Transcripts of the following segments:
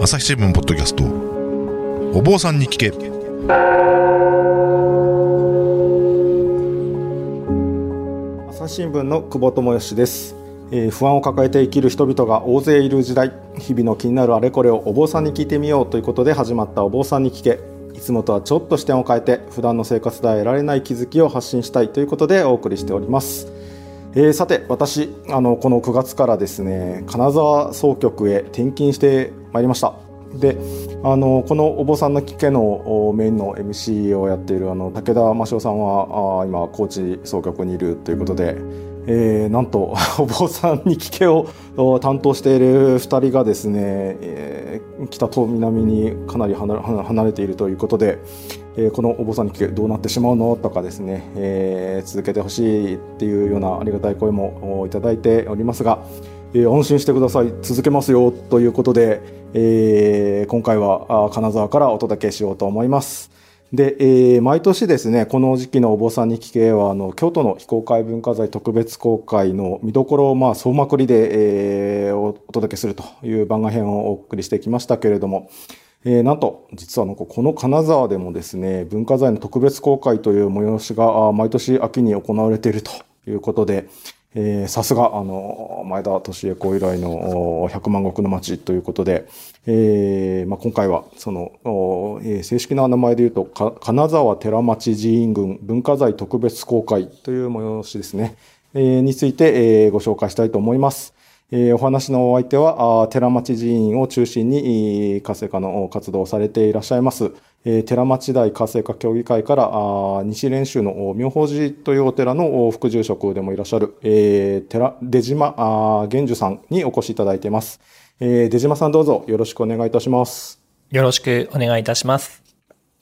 朝日新聞ポッドキャスト。お坊さんに聞け。朝日新聞の久保智義です、えー不安を抱えて生きる人々が大勢いる時代。日々の気になるあれこれをお坊さんに聞いてみようということで始まったお坊さんに聞け。いつもとはちょっと視点を変えて普段の生活では得られない気づきを発信したい。ということでお送りしております。えーさて私あのこの9月からですね金沢総局へ転勤してまいりました。であのこのお坊さんの聞けのメインの MC をやっているあの武田真翔さんはあ今高知総局にいるということで、えーなんと お坊さんに聞けを担当している2人がですね、えー北と南にかなり離れているということで、えーこのお坊さんに聞けどうなってしまうのとかですね、えー続けてほしいっていうようなありがたい声もいただいておりますが、えー安心してください続けますよということで、えー今回は金沢からお届けしようと思います。で、えー毎年ですね、この時期のお坊さんに聞けは、あの、京都の非公開文化財特別公開の見どころを、まあ、総まくりで、えーお届けするという番外編をお送りしてきましたけれども、えーなんと、実はあのこの金沢でもですね、文化財の特別公開という催しが毎年秋に行われているということで、さすが、あの、前田敏恵子以来のお100万石の町ということで、えーまあ、今回は、その、えー正式な名前で言うと、金沢寺町寺院群文化財特別公開という催しですね、えーについて、えーご紹介したいと思います。えーお話のお相手は、あー寺町寺院を中心に、えー活性化の活動をされていらっしゃいます、えー寺町大活性化協議会から、あー西練習のお妙法寺というお寺のお副住職でもいらっしゃる、えー寺、出島あー玄樹さんにお越しいただいています。えー出島さんどうぞよろしくお願いいたします。よろしくお願いいたします。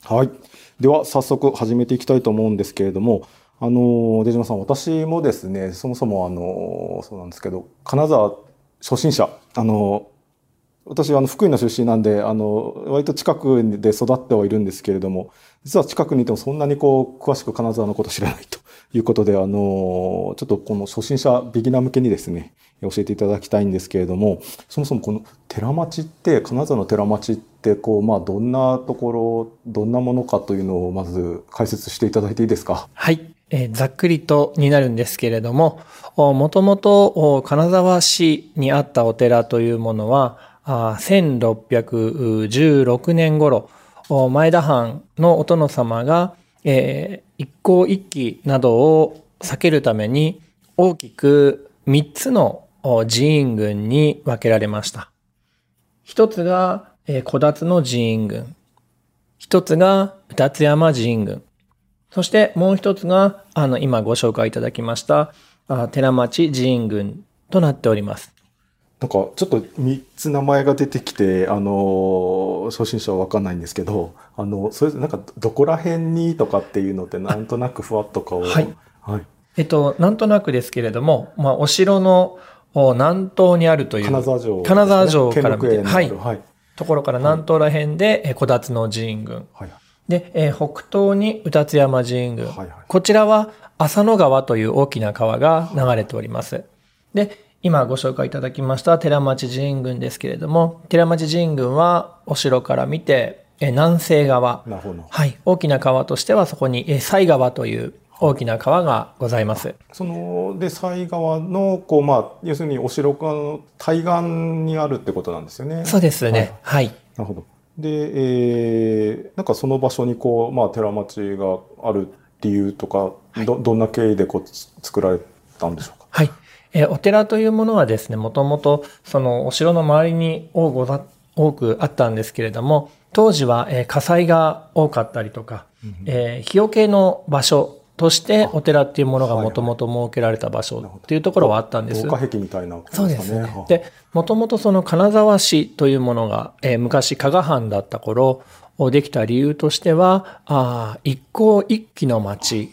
はい。では、早速始めていきたいと思うんですけれども、あの、出島さん、私もですね、そもそもあの、そうなんですけど、金沢初心者、あの、私はあの福井の出身なんで、あの、割と近くで育ってはいるんですけれども、実は近くにいてもそんなにこう、詳しく金沢のこと知らないということで、あの、ちょっとこの初心者、ビギナー向けにですね、教えていただきたいんですけれども、そもそもこの寺町って、金沢の寺町って、こう、まあ、どんなところ、どんなものかというのをまず解説していただいていいですか？はい。えざっくりとになるんですけれども、もともと金沢市にあったお寺というものは、1616年頃、前田藩のお殿様が、えー一向一揆などを避けるために大きく3つの寺院群に分けられました。一つが、えー小立の寺院群。一つが、宇達山寺院群。そしてもう一つが、あの、今ご紹介いただきました、あ寺町寺院群となっております。なんか、ちょっと3つ名前が出てきて、あの、初心者はわかんないんですけど、あの、それなんか、どこら辺にとかっていうのって、なんとなくふわっとこう、はい。はい。えっと、なんとなくですけれども、まあ、お城のお南東にあるという金沢城、金沢城から見て、はい。はい。ところから南東ら辺で、え小立の寺院群。はい。で、えー北東に宇達山寺院群。はいはいこちらは浅野川という大きな川が流れております。で、今ご紹介いただきました寺町寺院群ですけれども、寺町寺院群はお城から見て、えー南西側。なるほど。はい。大きな川としてはそこに、えー西川という大きな川がございます。その、で、西側の、こう、まあ、要するにお城が対岸にあるってことなんですよね。そうですね。はい。なるほど。で、えー、なんかその場所にこう、まあ、寺町がある理由とか、ど、どんな経緯でこう、つ作られたんでしょうか？はい。えーお寺というものはですね、もともと、その、お城の周りに多ござ多くあったんですけれども、当時は、えー火災が多かったりとか、えー日よけの場所として、お寺っていうものがもともと設けられた場所っていうところはあったんです。防火壁みたいなことそうですすねは。で、もともとその金沢市というものが、えー昔加賀藩だった頃、できた理由としては、あー一向一揆の町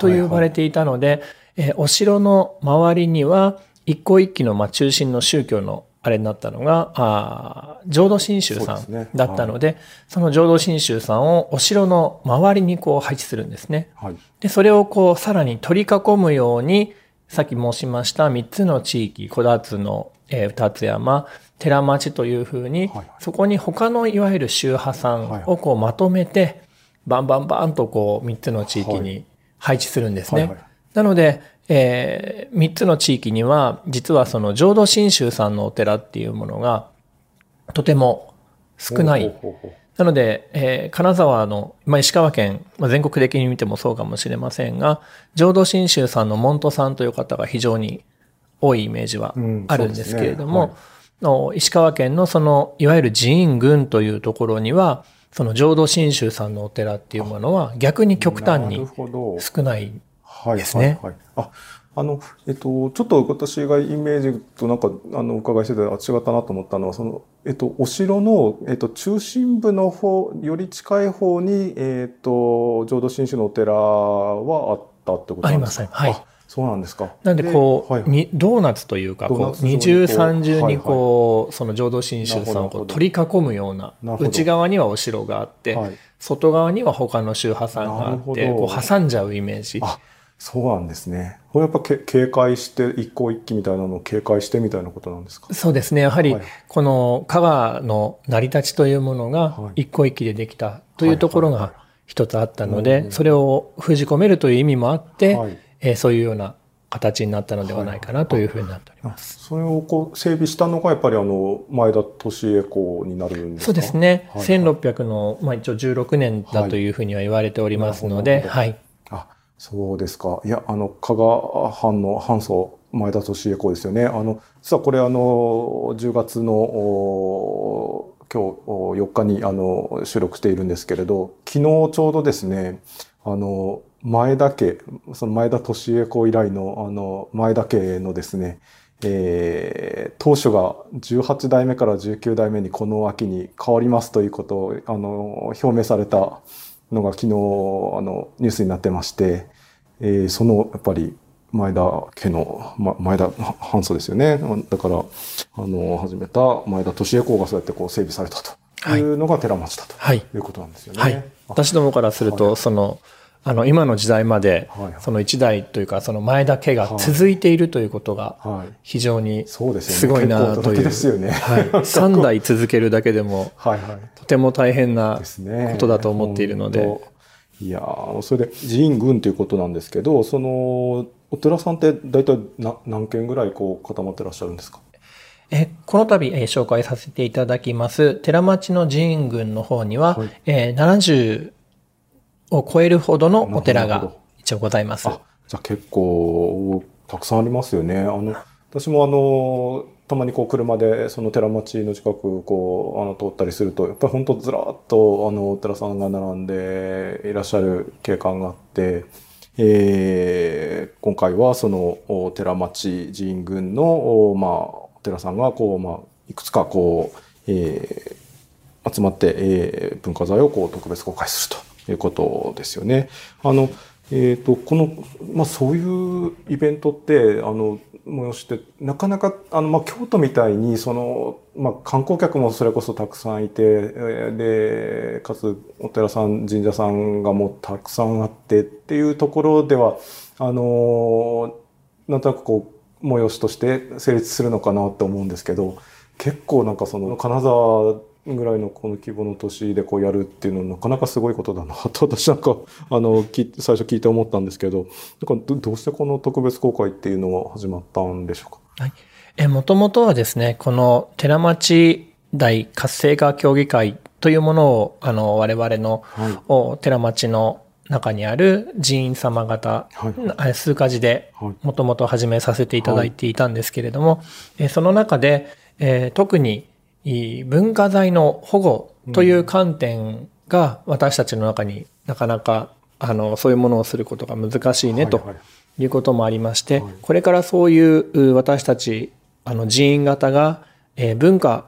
と呼ばれていたので、えーお城の周りには、一向一揆のまあ中心の宗教のあれになったのが、あー浄土真宗さんだったので、その浄土真宗さんをお城の周りにこう配置するんですね。はい。で、それをこう、さらに取り囲むように、さっき申しました3つの地域、小立の、ええー、二つ山、寺町というふうに、はいはいそこに他のいわゆる宗派さんをこうまとめて、バンバンバンとこう三つの地域に配置するんですね。はいはいなので、えー、3つの地域には、実はその浄土真宗さんのお寺っていうものが、とても少ない。なので、えー金沢の、まあ、石川県、まあ、全国的に見てもそうかもしれませんが、浄土真宗さんの門徒さんという方が非常に多いイメージはうんあるんですけれどそうも、の石川県のその、いわゆる寺院群というところには、その浄土真宗さんのお寺っていうものは逆に極端なに少ない。はいですね。はいはい、ああのえっとちょっと私がイメージとなんかあのお伺いしててあ違ったなと思ったのはそのえっとお城のえっと中心部の方より近い方にえっと浄土真宗のお寺はあったってことなんですか？ありませんはい。あそうなんですか。なんでこう、はいにドーナツというか、こう、二重三重にこう、その浄土真宗さんをこう取り囲むような内側にはお城があって、はい。外側には他の宗派さんがあって、こう挟んじゃうイメージ。あそうなんですね。これやっぱけ警戒して一向一揆みたいなのを警戒してみたいなことなんですか？そうですね。やはりはい、この香川の成り立ちというものがはい一個一揆でできたというところがはいはいはい一つあったのうんで、それを封じ込めるという意味もあってはい、えーそういうような形になったのではないかなというふうになっております。それをこう整備したのがやっぱりあの前田利恵公になるんですか？そうですね。はい1600の、まあ一応16年だというふうには言われておりますので、はいそうですか。いや、あの、加賀藩の藩祖、前田利恵公ですよね。あの、実はこれあの、10月の、今日4日にあの収録しているんですけれど、昨日ちょうどですね、あの、前田家、その前田利恵公以来のあの、前田家のですね、えー当主が18代目から19代目にこの秋に変わりますということを、あの、表明されたのが昨日、あの、ニュースになってまして、えーその、やっぱり、前田家の、ま、前田藩祖ですよね。だから、あの、始めた前田利恵公がそうやってこう整備されたというのが寺町だとはい。いうことなんですよね。はい。あ私どもからすると、はいその、あの、今の時代まではいはい、その一代というか、その前田家が続いているということが、はい。非常にすごいなという。ですよね。はい。三代続けるだけでも、はいはい。とても大変な。ことだと思っているので。いやーそれで寺院群ということなんですけど、その、お寺さんって大体な何軒ぐらいこう固まってらっしゃるんですか？えこの度、えー紹介させていただきます、寺町の寺院群の方には、はいえー70を超えるほどのお寺が一応ございます。あ、じゃあ結構たくさんありますよね。あの、私もあの、たまにこう車でその寺町の近くこう、あの、通ったりすると、やっぱり本当ずらっとあの、お寺さんが並んでいらっしゃる景観があって、えー今回はその寺町寺院群の、おまあ、お寺さんがこう、まあ、いくつかこう、えー集まって、えー文化財をこう特別公開するということですよね。あの、えっ、と、この、まあ、そういうイベントって、あの、催して、なかなか、あの、まあ、京都みたいに、その、まあ、観光客もそれこそたくさんいて、で、かつ、お寺さん、神社さんがもうたくさんあってっていうところでは、あの、なんとなくこう、催しとして成立するのかなって思うんですけど、結構なんかその金沢ぐらいのこの規模の都市でこうやるっていうのはなかなかすごいことだなと私なんかあのき最初聞いて思ったんですけどなんかどどうしてこの特別公開っていうのが始まったんでしょうか？え、もともとはですね、この寺町大活性化協議会というものを、あの、我々の、はい。お寺町の中にある寺院様方、はい。あ数か寺ではい。もともと始めさせていただいていたんですけれども、えーその中で、えー特にいい文化財の保護という観点が私たちの中になかなかあのそういうものをすることが難しいねとはい。うこともありまして、はい。これからそういうう私たちあの寺院型が、えー文化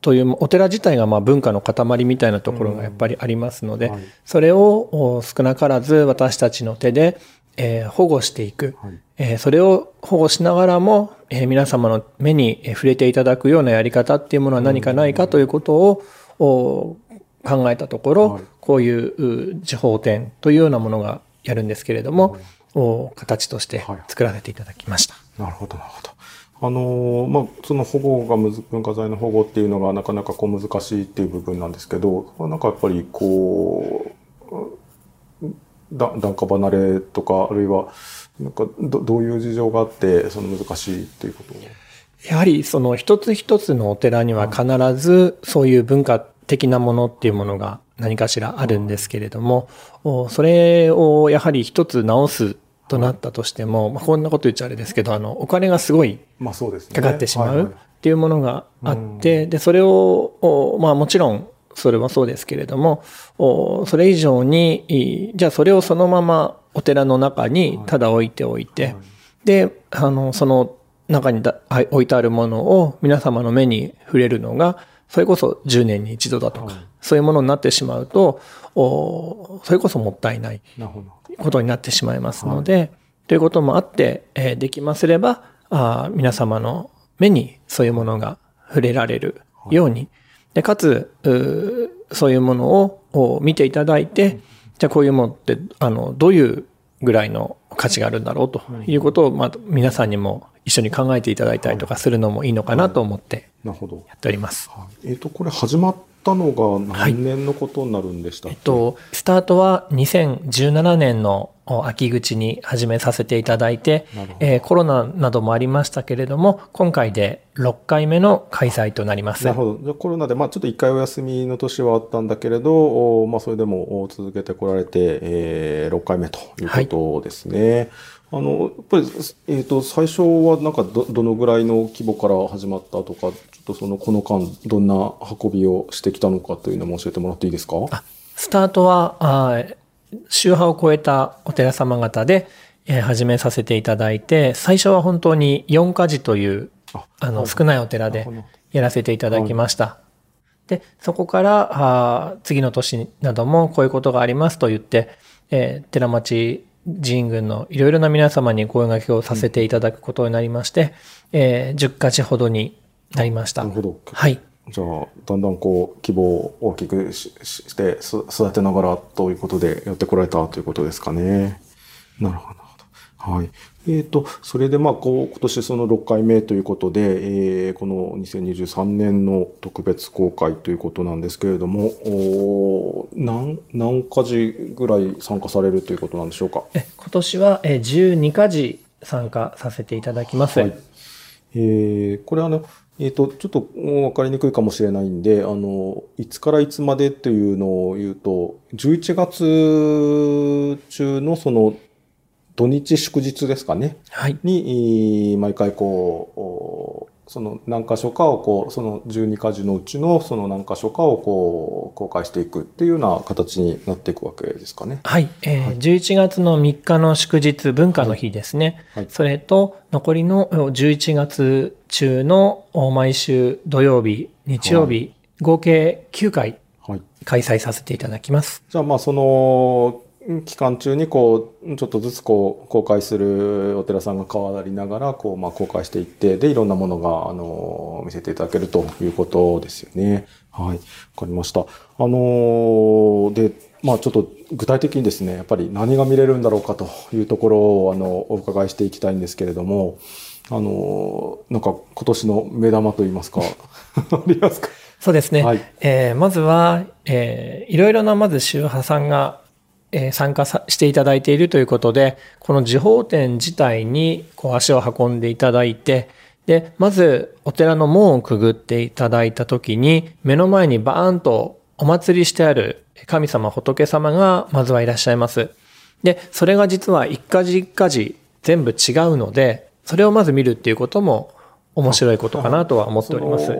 というお寺自体がまあ文化の塊みたいなところがやっぱりありますので、はい。それをお少なからず私たちの手で、えー保護していく、はい。えーそれを保護しながらも、えー皆様の目にえー触れていただくようなやり方っていうものは何かないかということをお考えたところ、はい。こういうう地方展というようなものがやるんですけれども、お形としてはい。作らせていただきました。なるほどなるほど。あのまあ、その保護が文化財の保護っていうのがなかなかこう難しいっていう部分なんですけど、なんかやっぱりこう、だ檀家離れとか、あるいは、なんかどどういう事情があって、その難しいっていうことやはりその一つ一つのお寺には必ずそういう文化的なものっていうものが何かしらあるんですけれども、それをやはり一つ直すとなったとしても、まあ、こんなこと言っちゃあれですけど、あの、お金がすごいかかってしまうっていうものがあって、で、それを、まあもちろんそれはそうですけれども、それ以上に、じゃあそれをそのままお寺の中にただ置いておいて、で、あの、その中に置いてあるものを皆様の目に触れるのが、それこそ10年に一度だとか、そういうものになってしまうと、それこそもったいないことになってしまいますので、はい、ということもあって、えー、できますればあ、皆様の目にそういうものが触れられるように、はい、でかつそういうものを見ていただいて、じゃあこういうものってあのどういうぐらいの価値があるんだろうということを、まあ、皆さんにも一緒に考えていただいたりとかするのもいいのかなと思ってやっております。はい、えっ、ー、とこれ始まったのが何年のことになるんでしたっけ、はい、えっと、スタートは2017年の秋口に始めさせていただいて、えー、コロナなどもありましたけれども、今回で6回目の開催となります。なるほど。じゃコロナで、まあちょっと1回お休みの年はあったんだけれど、まあそれでも続けてこられて、えー、6回目ということですね。はいあの、やっぱり、えっ、ー、と、最初はなんかど、どのぐらいの規模から始まったとか、ちょっとその、この間、どんな運びをしてきたのかというのも教えてもらっていいですか？スタートは、あ宗派を超えたお寺様方で、えー、始めさせていただいて、最初は本当に四家事という、あの、少ないお寺でやらせていただきました。で、そこから、あ次の年などもこういうことがありますと言って、えー、寺町寺院軍のいろいろな皆様に声掛けをさせていただくことになりまして、うん、えー、10か地ほどになりました。なるほど。はい。じゃあ、だんだんこう、希望を大きくして育てながらということでやってこられたということですかね。なるほど。はい。えっ、ー、と、それでまあ、こう、今年その6回目ということで、えー、この2023年の特別公開ということなんですけれども、お何、何家事ぐらい参加されるということなんでしょうか？え今年は12家事参加させていただきます。はい。えー、これあの、えっ、ー、と、ちょっと分かりにくいかもしれないんで、あの、いつからいつまでっていうのを言うと、11月中のその土日祝日ですかね？はい。に、毎回こう、その何箇所かをこう、その12箇所のうちのその何箇所かをこう、公開していくっていうような形になっていくわけですかね。はい。えー、はい、11月の3日の祝日、文化の日ですね。はい、それと、残りの11月中の毎週土曜日、日曜日、はい、合計9回、開催させていただきます。じゃあまあその期間中にこう、ちょっとずつこう、公開するお寺さんが変わりながら、こう、まあ、公開していって、で、いろんなものが、あの、見せていただけるということですよね。はい。わかりました。あので、まあ、ちょっと具体的にですね、やっぱり何が見れるんだろうかというところを、あの、お伺いしていきたいんですけれども、あのなんか今年の目玉といいますか、ありますか？そうですね。はい、えー、まずは、えー、いろいろなまず宗派さんがえ参加していただいているということで、この時報展自体にこう足を運んでいただいて、で、まずお寺の門をくぐっていただいた時に、目の前にバーンとお祭りしてある神様仏様がまずはいらっしゃいます。で、それが実は一家事一家事全部違うので、それをまず見るっていうことも面白いことかなとは思っております。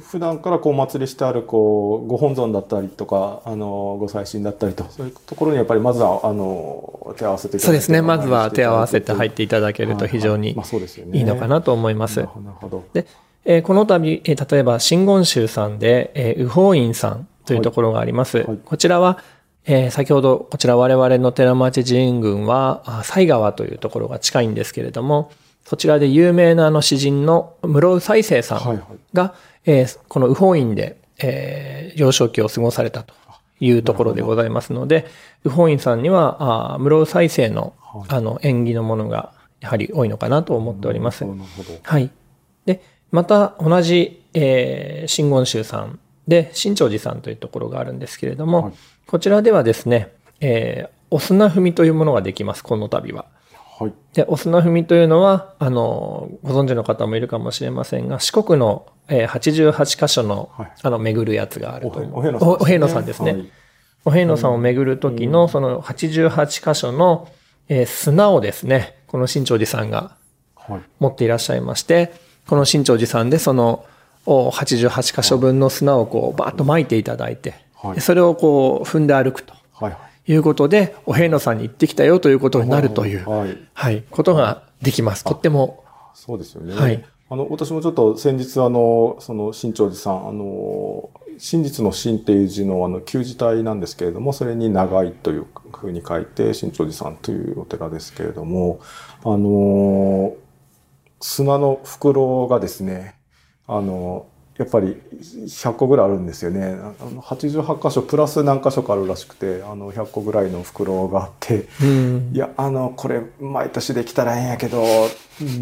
普段からこうお祭りしてあるこうご本尊だったりとかあのご祭神だったりとそういうところにやっぱりまずはあの手を合わせてそうですねまずは手を合わせて入っていただけると非常にいいのかなと思います。で、えー、この度、えー、例えば真言宗さんで、えー、右法院さんというところがあります。はいはい、こちらはえー、先ほどこちら我々の寺町寺院群は西川というところが近いんですけれども、そちらで有名なあの詩人の室生再生さんが、はえー、この右法院で、えー、幼少期を過ごされたというところでございますので、右法院さんには、あ室生再生の、はい、あの演技のものがやはり多いのかなと思っております。はい。で、また同じ、えー、真言宗さんで、新潮寺さんというところがあるんですけれども、はいこちらではですね、えーお砂踏みというものができます、この度は。はい。で、お砂踏みというのは、あの、ご存知の方もいるかもしれませんが、四国の、えー88箇所の、はいあの、巡るやつがあるおと。お遍路さんですね。はいお遍路さんを巡る時の、その88箇所の、えー砂をですね、この新潮寺さんがはい。持っていらっしゃいまして、この新潮寺さんでそのお88箇所分の砂をこうバーッと巻いていただいて、はいでそれをこう踏んで歩くとはい。いうことで、お遍路さんに行ってきたよということになるという、はい。はい、ことができます。とっても、そうですよね。はいあの、私もちょっと先日、あの、その、新潮寺さん、あの、真実の真っていう字の、あの、旧字体なんですけれども、それに長いというふうに書いて、新潮寺さんというお寺ですけれども、あの、砂の袋がですね、あの、やっぱり100個ぐらいあるんですよね。あの88箇所プラス何箇所かあるらしくて、あの100個ぐらいの袋があって、うん。いや、あの、これ、毎年できたらええんやけど、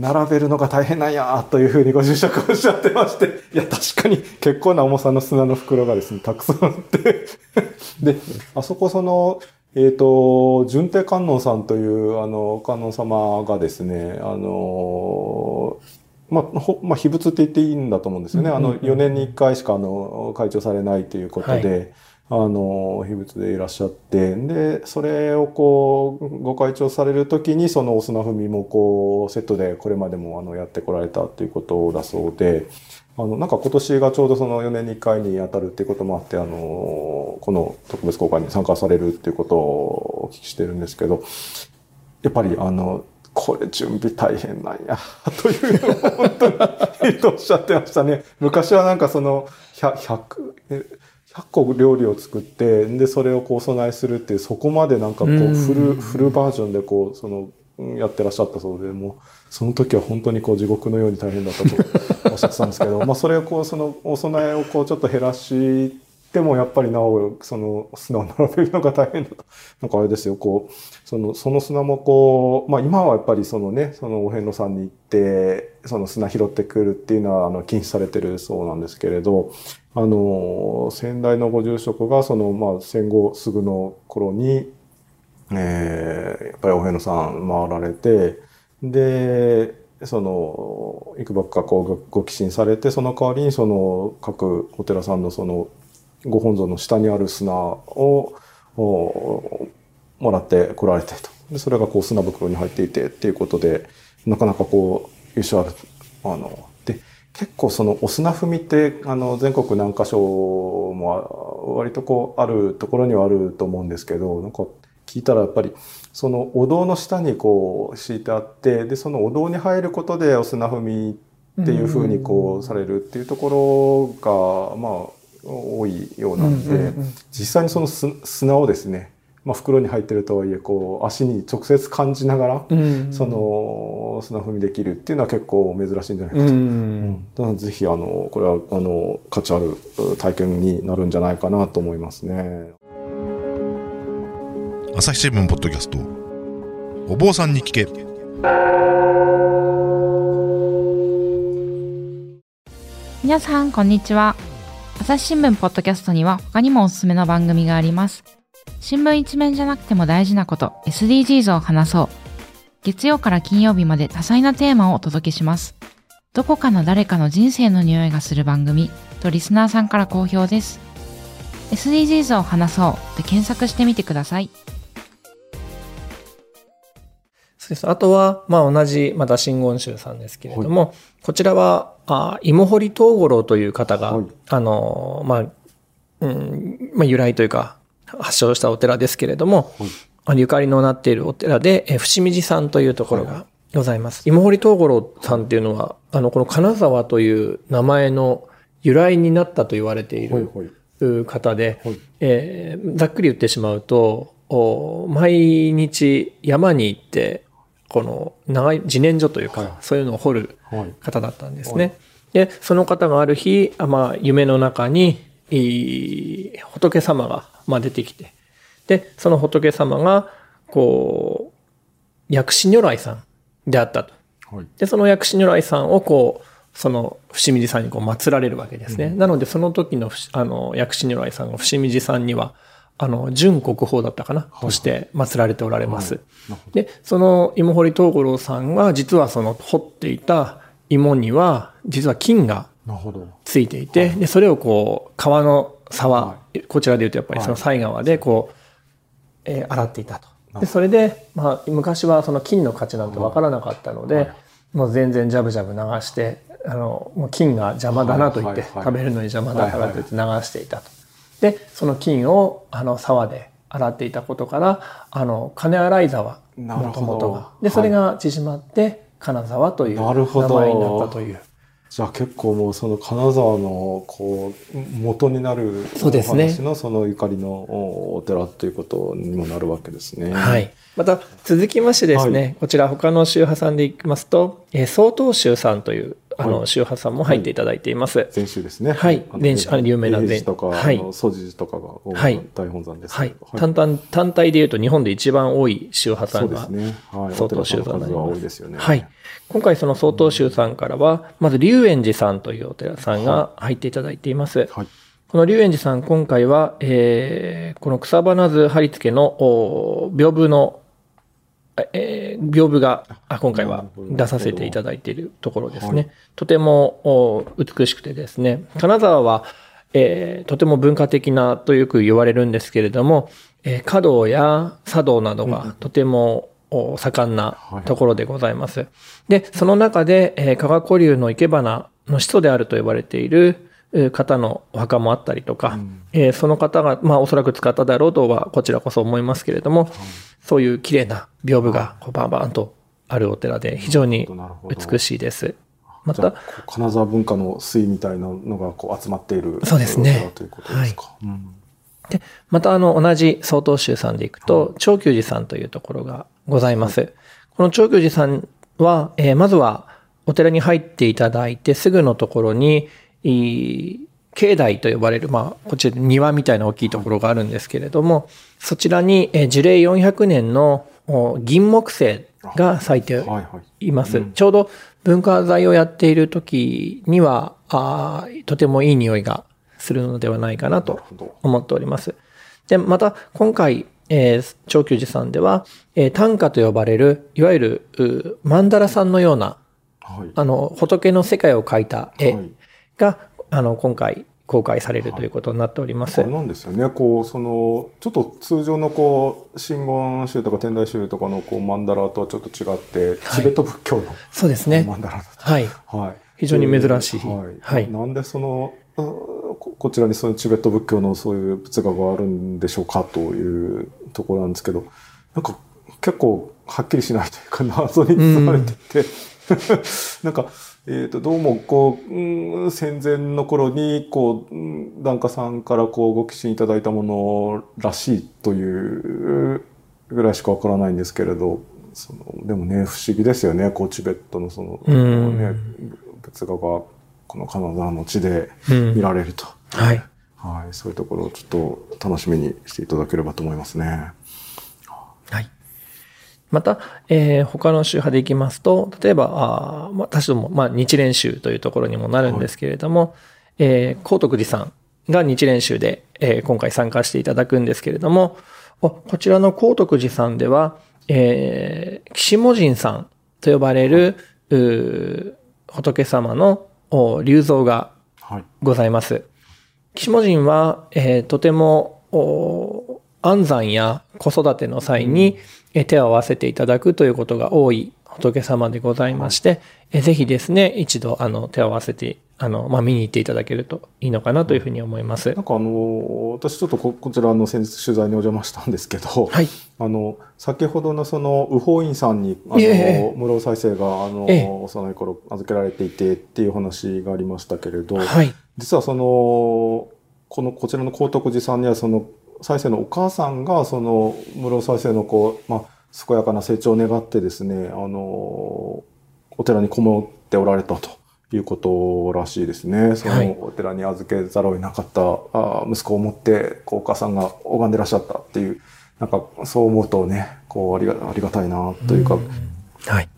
並べるのが大変なんや、というふうにご住職おっしゃってまして、いや、確かに結構な重さの砂の袋がですね、たくさんあって、で、あそこその、えっ、と、純正観音さんという、あの、観音様がですね、あの、まあ、ほまあ、秘仏って言っていいんだと思うんですよね。あの、4年に1回しか、あの、会長されないということで、あの、秘仏でいらっしゃって、で、それをこう、ご会長されるときに、そのお砂踏みもこう、セットでこれまでもあの、やってこられたっていうことだそうで、あの、なんか今年がちょうどその4年に1回に当たるっていうこともあって、あの、この特別公開に参加されるっていうことをお聞きしてるんですけど、やっぱりあの、これ準備大変なんや、というのを本当におっしゃってましたね。昔はなんかその、100、100え100個料理を作って、で、それをこうお供えするっていう、そこまでなんかこう、うんフル、フルバージョンでこう、その、うんやってらっしゃったそうで、もう、その時は本当にこう地獄のように大変だったとおっしゃってたんですけど、まあそれをこう、そのお供えをこうちょっと減らしても、やっぱりなお、その砂を並べるのが大変だと。なんかあれですよ、こう、その、その砂もこう、まあ今はやっぱりそのね、そのお遍路さんに行って、その砂拾ってくるっていうのは、あの、禁止されてるそうなんですけれど、あの、先代のご住職が、その、まあ戦後すぐの頃に、えーやっぱりお遍路さん回られて、で、その、いくばくかこうご寄進されて、その代わりにその各お寺さんのそのご本尊の下にある砂をおもらって来られてと。で、それがこう砂袋に入っていてっていうことで、なかなかこう、優勝ある。あの、で、結構そのお砂踏みって、あの、全国何箇所も割とこう、あるところにはあると思うんですけど、なんか聞いたらやっぱり、そのお堂の下にこう敷いてあって、で、そのお堂に入ることでお砂踏みっていうふうにこうされるっていうところが、まあ、多いようなんで、うんうんうん実際にそのす砂をですね、まあ、袋に入ってるとはいえ、こう、足に直接感じながら、うんその、砂踏みできるっていうのは結構珍しいんじゃないかうと。んだからぜひ、あの、これは、あの、価値ある体験になるんじゃないかなと思いますね。朝日新聞ポッドキャストお坊さんに聞け皆さん、こんにちは。朝日新聞ポッドキャストには他にもおすすめの番組があります。新聞一面じゃなくても大事なこと、SDGs を話そう。月曜から金曜日まで多彩なテーマをお届けします。どこかの誰かの人生の匂いがする番組とリスナーさんから好評です。SDGs を話そうで検索してみてください。そうです。あとは、まあ同じ、また真言宗さんですけれども、こちらは、あ芋掘東五郎という方が、はい。あの、まあ、うん、まあ由来というか、発祥したお寺ですけれども、はい。ゆかりのなっているお寺で、え伏見寺さんというところがございます。芋掘東五郎さんっていうのは、あの、この金沢という名前の由来になったと言われている、方で、はい。えーざっくり言ってしまうと、お毎日山に行って、この長い自然薯というか、はい。そういうのを掘るはい。方だったんですね。で、その方がある日、あまあ、夢の中に、仏様が、まあ、出てきて、で、その仏様が、こう、薬師如来さんであったと。はい。で、その薬師如来さんをこう、その伏見寺さんにこう祀られるわけですね。なのでその時のあの薬師如来さんが伏見寺さんには、あの、純国宝だったかな、として祀られておられます。で、その芋掘東五郎さんは、実はその掘っていた芋には、実は金がついていて、で、それをこう、川の沢、こちらで言うとやっぱりその西川でこう、えー、洗っていたと。で、それで、まあ、昔はその金の価値なんてわからなかったので、もう全然ジャブジャブ流して、あの、もう金が邪魔だなと言って、食べるのに邪魔だからと言って流していたと。で、その金を、あの、沢で洗っていたことから、あの、金洗い沢、もともとが。で、それが縮まって、金沢という名前になったという。じゃあ結構もうその金沢のこう元になるお話のそのゆかりのお寺ということにもなるわけですね。はい。また続きましてですね、はい、こちら他の宗派さんでいきますと、えー、曹洞宗さんというあの、宗派さんも入っていただいています。禅宗ですね。はい。禅宗、あ有名な禅。とか、はい。祖寺とかが、はい。大本山ですはい。単単、単体で言うと日本で一番多い宗派さんが、そうですね。はい。曹洞宗さんになります。多いですよね。はい。今回その曹洞宗さんからは、まず龍園寺さんというお寺さんが入っていただいています。はい。この龍園寺さん、今回は、えー、この草花図貼り付けの、お屏風のえー、屏風があ今回は出させていただいているところですね。はい、とても美しくてですね、金沢は、えー、とても文化的なとよく言われるんですけれども、えー、華道や茶道などがとても盛んなところでございます。で、その中で、えー、加賀古流の生け花の始祖であると呼ばれている方のお墓もあったりとか、うん、えー、その方が、まあおそらく使っただろうとはこちらこそ思いますけれども、そういう綺麗な屏風がこうバンバンとあるお寺で非常に美しいです。また、金沢文化の水みたいなのがこう集まっているそうですね。ということですか？はいうんで、またあの、同じ曹洞宗さんで行くと、長久寺さんというところがございます。この長久寺さんは、えー、まずはお寺に入っていただいて、すぐのところに、境内と呼ばれる、まあ、こちら庭みたいな大きいところがあるんですけれども、そちらに、え樹齢400年の銀木犀が咲いています。ちょうど文化財をやっている時には、あとてもいい匂いがするのではないかなと思っております。で、また今回、えー、長久寺さんでは、えー、短歌と呼ばれる、いわゆる、マンダラさんのような、はい、あの、仏の世界を描いた絵が、あの、今回公開されるということになっております。はい、なんですよね。こう、その、ちょっと通常のこう、真言宗とか天台宗とかのこう、マンダラとはちょっと違って、チベット仏教の、そうですね。マンダラだはい。はい。非常に珍しい。はい。はい、なんでその、こちらにそのチベット仏教のそういう仏画があるんでしょうかというところなんですけど、なんか結構はっきりしないというか謎に包まれてて、なんか、えっ、ー、と、どうも、こう、うん、戦前の頃に、こう、檀家さんからこう、ご寄進いただいたものらしいというぐらいしかわからないんですけれど、その、でもね、不思議ですよね、こう、チベットのその、ね、仏画が、このカナダの地で見られると。はい。はい。そういうところをちょっと楽しみにしていただければと思いますね。はい。また、えー、他の宗派でいきますと、例えば、あまあ、私ども、まあ、日蓮宗というところにもなるんですけれども、はい、えー、高徳寺さんが日蓮宗で、えー、今回参加していただくんですけれども、こちらの高徳寺さんでは、えー、岸母神さんと呼ばれる、はい、仏様の竜像がございます。はい、岸母神は、えー、とても安産や子育ての際に、手を合わせていただくということが多い仏様でございまして、えぜひですね、一度あの手を合わせて、あの、まあ、見に行っていただけるといいのかなというふうに思います。なんかあの、私ちょっとここちらの先日取材にお邪魔したんですけど、はい。あの、先ほどのその、右法院さんに、あの、えー、室再生が、あの、えー、幼い頃預けられていてっていう話がありましたけれど、はい。実はその、この、こちらの高徳寺さんにはその、再生のお母さんが、その、室再生のこう、まあ、健やかな成長を願ってですね、あの、お寺にこもっておられたということらしいですね。そのお寺に預けざるを得なかった、あ息子を持って、こうお母さんが拝んでらっしゃったっていう、なんかそう思うとね、こうありがありがたいなというか。うはい。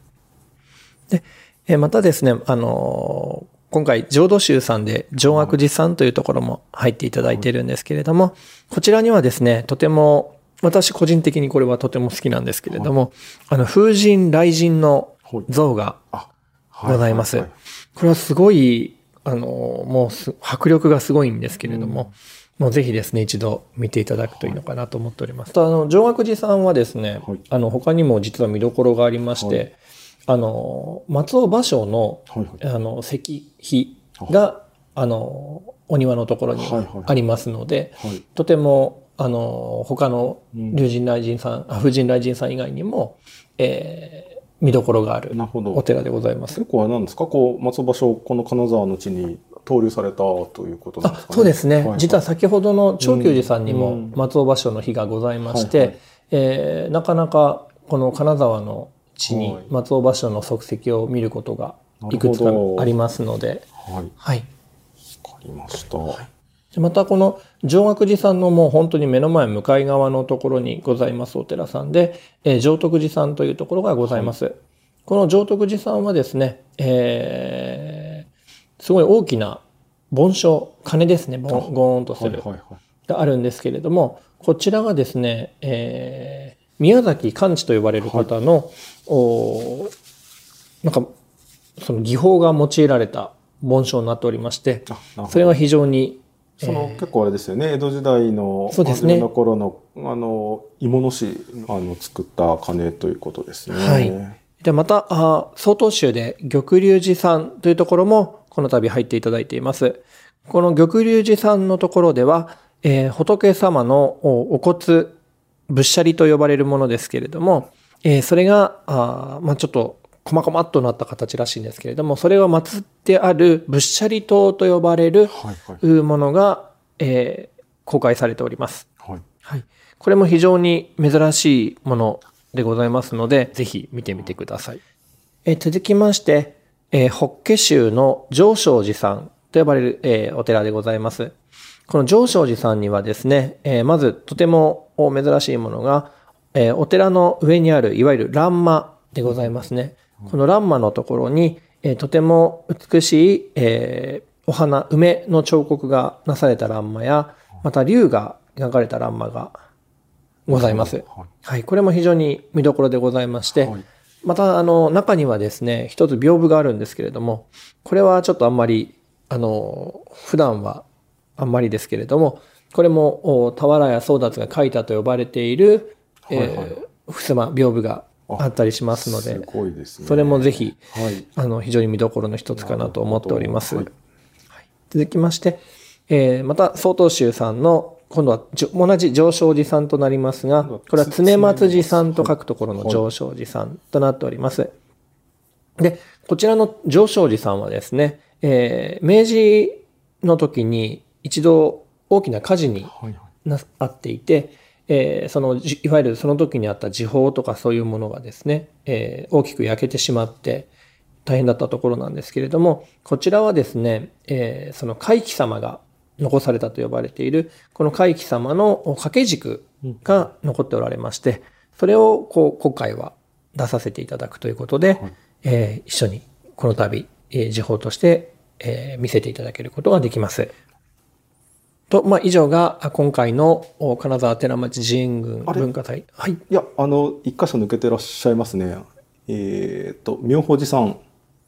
で、えーまたですね、あのー今回、浄土宗さんで、浄悪寺さんというところも入っていただいているんですけれども、こちらにはですね、とても、私個人的にこれはとても好きなんですけれども、あの、風神雷神の像があ、ございます。これはすごい、あの、もうす迫力がすごいんですけれども、もうぜひですね、一度見ていただくといいのかなと思っております。とあの、上学寺さんはですね、はい。あの、他にも実は見どころがありまして、はいあの、松尾芭蕉の、はいはい。あの、石碑が、あの、お庭のところにはいはいありますので、はい。とても、あの、他の龍神雷神さん、あ風神雷神さん以外にも、えー見どころがあるお寺でございます。結構あれなんですか？こう、松尾芭蕉、この金沢の地に投留されたということなんですあかね？そうですね、はい実は先ほどの長久寺さんにもうん。松尾芭蕉の日がございまして、はいはい。えーなかなかこの金沢の地にはい松尾芭蕉の足跡を見ることがいくつかありますので、はい。わはい、かりました。でまたこの上学寺さんのもう本当に目の前向かい側のところにございますお寺さんで、えー上徳寺さんというところがございます。この上徳寺さんはですね、えーすごい大きな盆鐘、鐘ですね、ボンゴーンとする。はいはいはい。があるんですけれども、こちらがですね、えー宮崎寛治と呼ばれる方の、おなんか、その技法が用いられた紋章になっておりまして、それは非常に、その、結構あれですよね、江戸時代の、初めの頃の、あの、芋の市、あの、作った鐘ということですね。はいで、また、あ曹洞宗で玉龍寺さんというところも、この度入っていただいています。この玉龍寺さんのところでは、えー仏様のおお骨、仏舎利と呼ばれるものですけれども、えーそれが、あーまあちょっと、細々っとなった形らしいんですけれども、それが祀ってある仏舎利塔と呼ばれるはいはいうものが、えー公開されております。はい。はい。これも非常に珍しいものでございますので、ぜひ見てみてください。えー続きまして、えー法華宗の上昇寺さんと呼ばれる、えーお寺でございます。この上昇寺さんにはですね、えーまずとてもお珍しいものが、えーお寺の上にあるいわゆる欄間でございますね。この欄間のところに、えーとても美しい、えーお花、梅の彫刻がなされた欄間や、また竜が描かれた欄間がございます。はい。はい、これも非常に見どころでございまして、はい。また、あの、中にはですね、一つ屏風があるんですけれども、これはちょっとあんまり、あの、普段はあんまりですけれども、これも、お俵や宗達が書いたと呼ばれている、はいはいえー襖、屏風があったりしますのすで、ね。それもぜひ、はい。あの、非常に見どころの一つかなと思っております。はい続きまして、えーまた、曹洞宗さんの、今度は同じ上昇寺さんとなりますが、これは常松寺さんと書くところの上昇寺さんとなっております。で、こちらの上昇寺さんはですね、えー明治の時に一度大きな火事にはいはい。なあっていて、えーそのじいわゆるその時にあった時報とかそういうものがですね、えー大きく焼けてしまって大変だったところなんですけれどもこちらはですね、えーその海気様が残されたと呼ばれているこの海気様の掛け軸が残っておられましてそれをこう今回は出させていただくということで、えー一緒にこの度、えー時報として、えー見せていただけることができます。と、まあ、以上があ今回のお金沢寺町寺院群文化祭。はい。いや、あの、一箇所抜けてらっしゃいますね。えっ、と、妙法寺さん。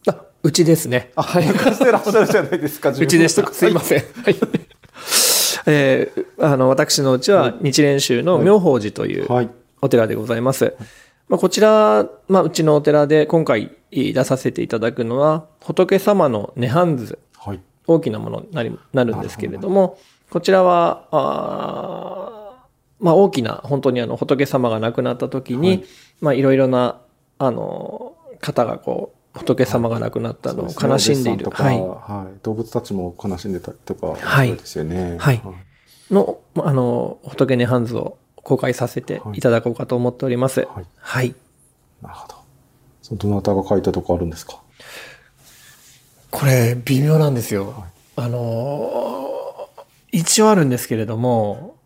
あ、うちですね。あ、はい。抜かしてらっしゃるじゃないですか、うちでした。すいません。はい。えーあの、私のうちは日蓮宗の妙法寺というはい。お寺でございます。まあ、こちら、まあ、うちのお寺で今回出させていただくのは、仏様の涅槃図。はい。大きなものになりなるんですけれども、こちらは、あーまあ大きな、本当にあの仏様が亡くなった時に、はいまあいろいろな、あの、方がこう、仏様が亡くなったのを悲しんでいる。そうすねはい。はい。動物たちも悲しんでたりとか、はいそうですよね。はいの、あの、仏涅槃図を公開させていただこうかと思っております。はいはい。なるほど。そのどなたが書いたとかあるんですか？これ、微妙なんですよ。あのー一応あるんですけれども、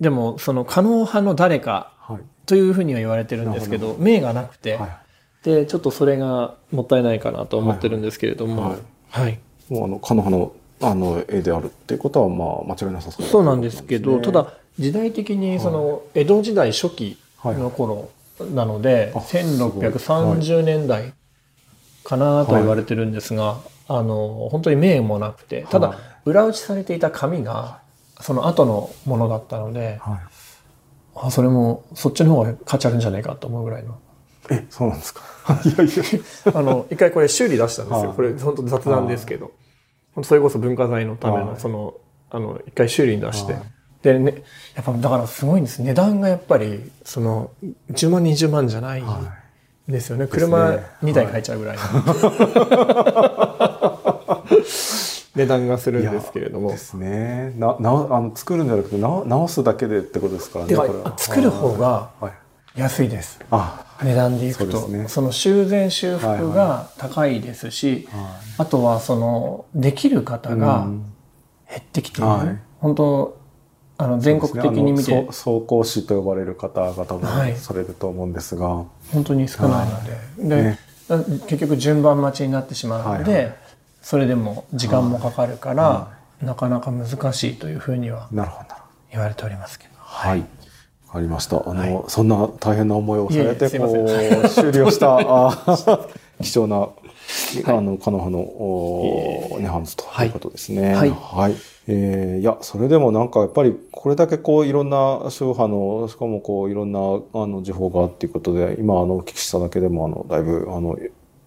でも、その、可能派の誰かはい。というふうには言われてるんですけど、名がなくて、はい。でちょっとそれがもったいないかなと思ってるんですけれども、はいはい。もうあのかの葉のあの絵であるっていうことはまあ間違いなさそうそうなんですけど、ねただ時代的にその江戸時代初期の頃なので、あ1630年代かなと言われてるんですが、あの本当に名もなくてただ、はい裏打ちされていた紙がその後のものだったので、はいあそれもそっちの方が価値あるんじゃないかと思うぐらいの。えそうなんですか？いやいや あの、一回これ修理出したんですよ。はいこれ本当雑談ですけど。本当それこそ文化財のための、はいその、あの、一回修理に出してはい。でね、やっぱだからすごいんです。値段がやっぱり、その、10万、20万じゃないんですよね。車2台買えちゃうぐらいの。値段がするんですけれども。で。すね。ななあの作るんじゃなくてな直すだけでってことですからね作る方がはい。安いです。あ値段でいくと。そ,、ね。の修繕修復が高いですし、あとはそのできる方がうん。減ってきている、はい。本当あの全国的に見て、あのそう走行士と呼ばれる方々はい。もされると思うんですが、本当に少ないので,、でね。結局順番待ちになってしまうので、はいはそれでも時間もかかるから、なかなか難しいというふうには言われておりますけど。はい。わかりました。あの、そんな大変な思いをされて、いえいえすいまこせう、終了した、あ貴重な、あの、カノハの、おネハンズということですね。はいはい。えーいや、それでもなんかやっぱりこれだけこういろんな宗派の、しかもこういろんなあの時報がっていうことで、今あのお聞きしただけでもあの、だいぶあの、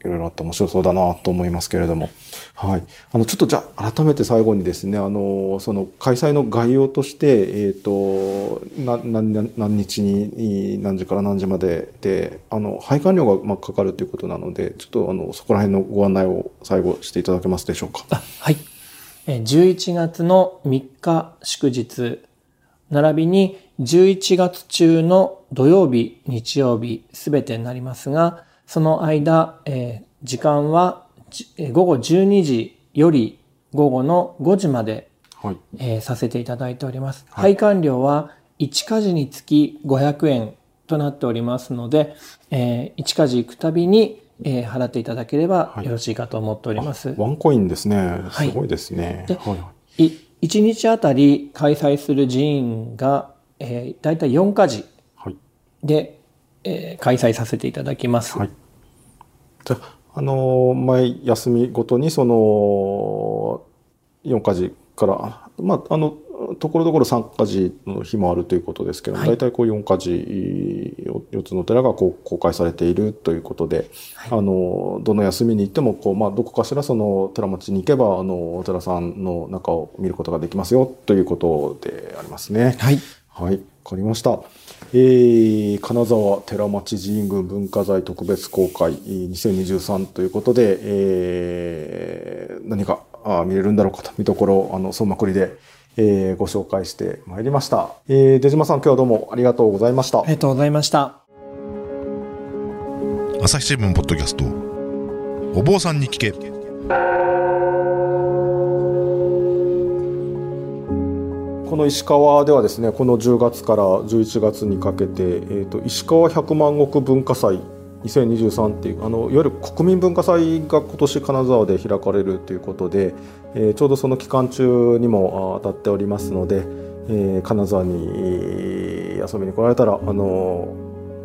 いろいろあって面白そうだなと思いますけれども。はい。あの、ちょっとじゃあ改めて最後にですね、あの、その開催の概要として、えっ、と、な、何、何日に何時から何時までで、あの、配管料がまあかかるということなので、ちょっとあの、そこら辺のご案内を最後していただけますでしょうか。はい。11月の3日祝日、並びに11月中の土曜日、日曜日、すべてになりますが、その間、えー時間はじえー午後12時より午後の5時まで、はい。えーさせていただいております。はい配管料は1家事につき500円となっておりますので、えー1家事行くたびに、えー払っていただければはいよろしいかと思っております。ワンコインですね。はいすごいですね。ではい。い1日あたり開催する寺院が、えー、大体4家事はい。で、えー開催させていただきます。はい。じゃあ、あのー毎休みごとにその、4家事から、まあ、あの、ところどころ3家事の日もあるということですけども、はい大体こう4家事、4つのお寺がこう公開されているということで、あの、どの休みに行っても、こう、まあ、どこかしらその寺町に行けば、あの、お寺さんの中を見ることができますよということでありますね。はい。はい、わかりました。えー、金沢寺町寺院群文化財特別公開えー2023ということで、えー、何かあー見れるんだろうかと、見どころをあの総まくりで、えーご紹介してまいりました。えー、出島さん今日はどうもありがとうございました。ありがとうございました。朝日新聞ポッドキャストお坊さんに聞けこの石川ではですねこの10月から11月にかけて、えー、と石川百万石文化祭2023っていうあのいわゆる国民文化祭が今年金沢で開かれるということで、えーちょうどその期間中にも当たっておりますので、えー金沢に遊びに来られたらあの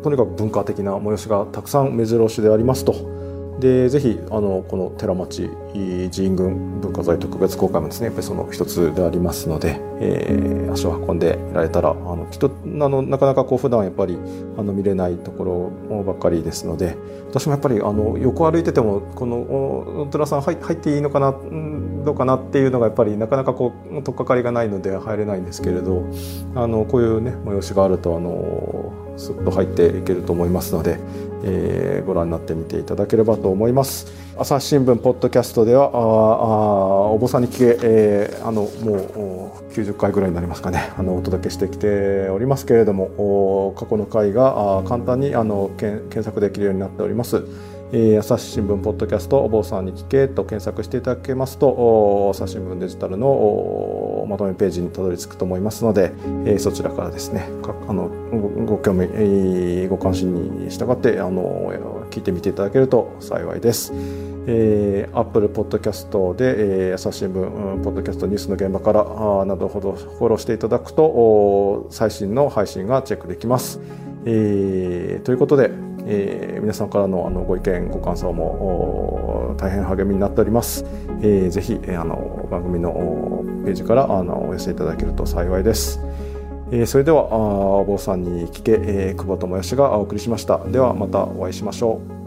とにかく文化的な催しがたくさん目白押しでありますと。でぜひあのこの寺町寺院群文化財特別公開もですねやっぱりその一つでありますので、えー足を運んでいられたらあのきっとあのなかなかこう普段やっぱりあの見れないところばっかりですので私もやっぱりあの横歩いててもこのお寺さん入入っていいのかなどうかなっていうのがやっぱりなかなかこう取っかかりがないので入れないんですけれどあのこういうね催しがあるとあのすっと入っていけると思いますので、えーご覧になってみていただければと思います。朝日新聞ポッドキャストではああお坊さんに聞け、えーあのもう90回ぐらいになりますかねあのお届けしてきておりますけれどもお過去の回があ簡単にあのけん検索できるようになっております。えー朝日新聞ポッドキャストお坊さんに聞けと検索していただけますとお朝日新聞デジタルのまとめページにたどり着くと思いますので、えー、そちらからですねあのご興味、えー、ご関心に従ってあの聞いてみていただけると幸いです。えー、Apple Podcast で、えー、朝日新聞、ポッドキャストニュースの現場からあなどほどフォローしていただくと最新の配信がチェックできます。えー、ということで、えー、皆さんからのあのご意見ご感想も大変励みになっております、えー、ぜひ、えー、あの番組のページからあのお寄せいただけると幸いです、えー、それではお坊さんに聞け、えー、久保智義がお送りしました。ではまたお会いしましょう。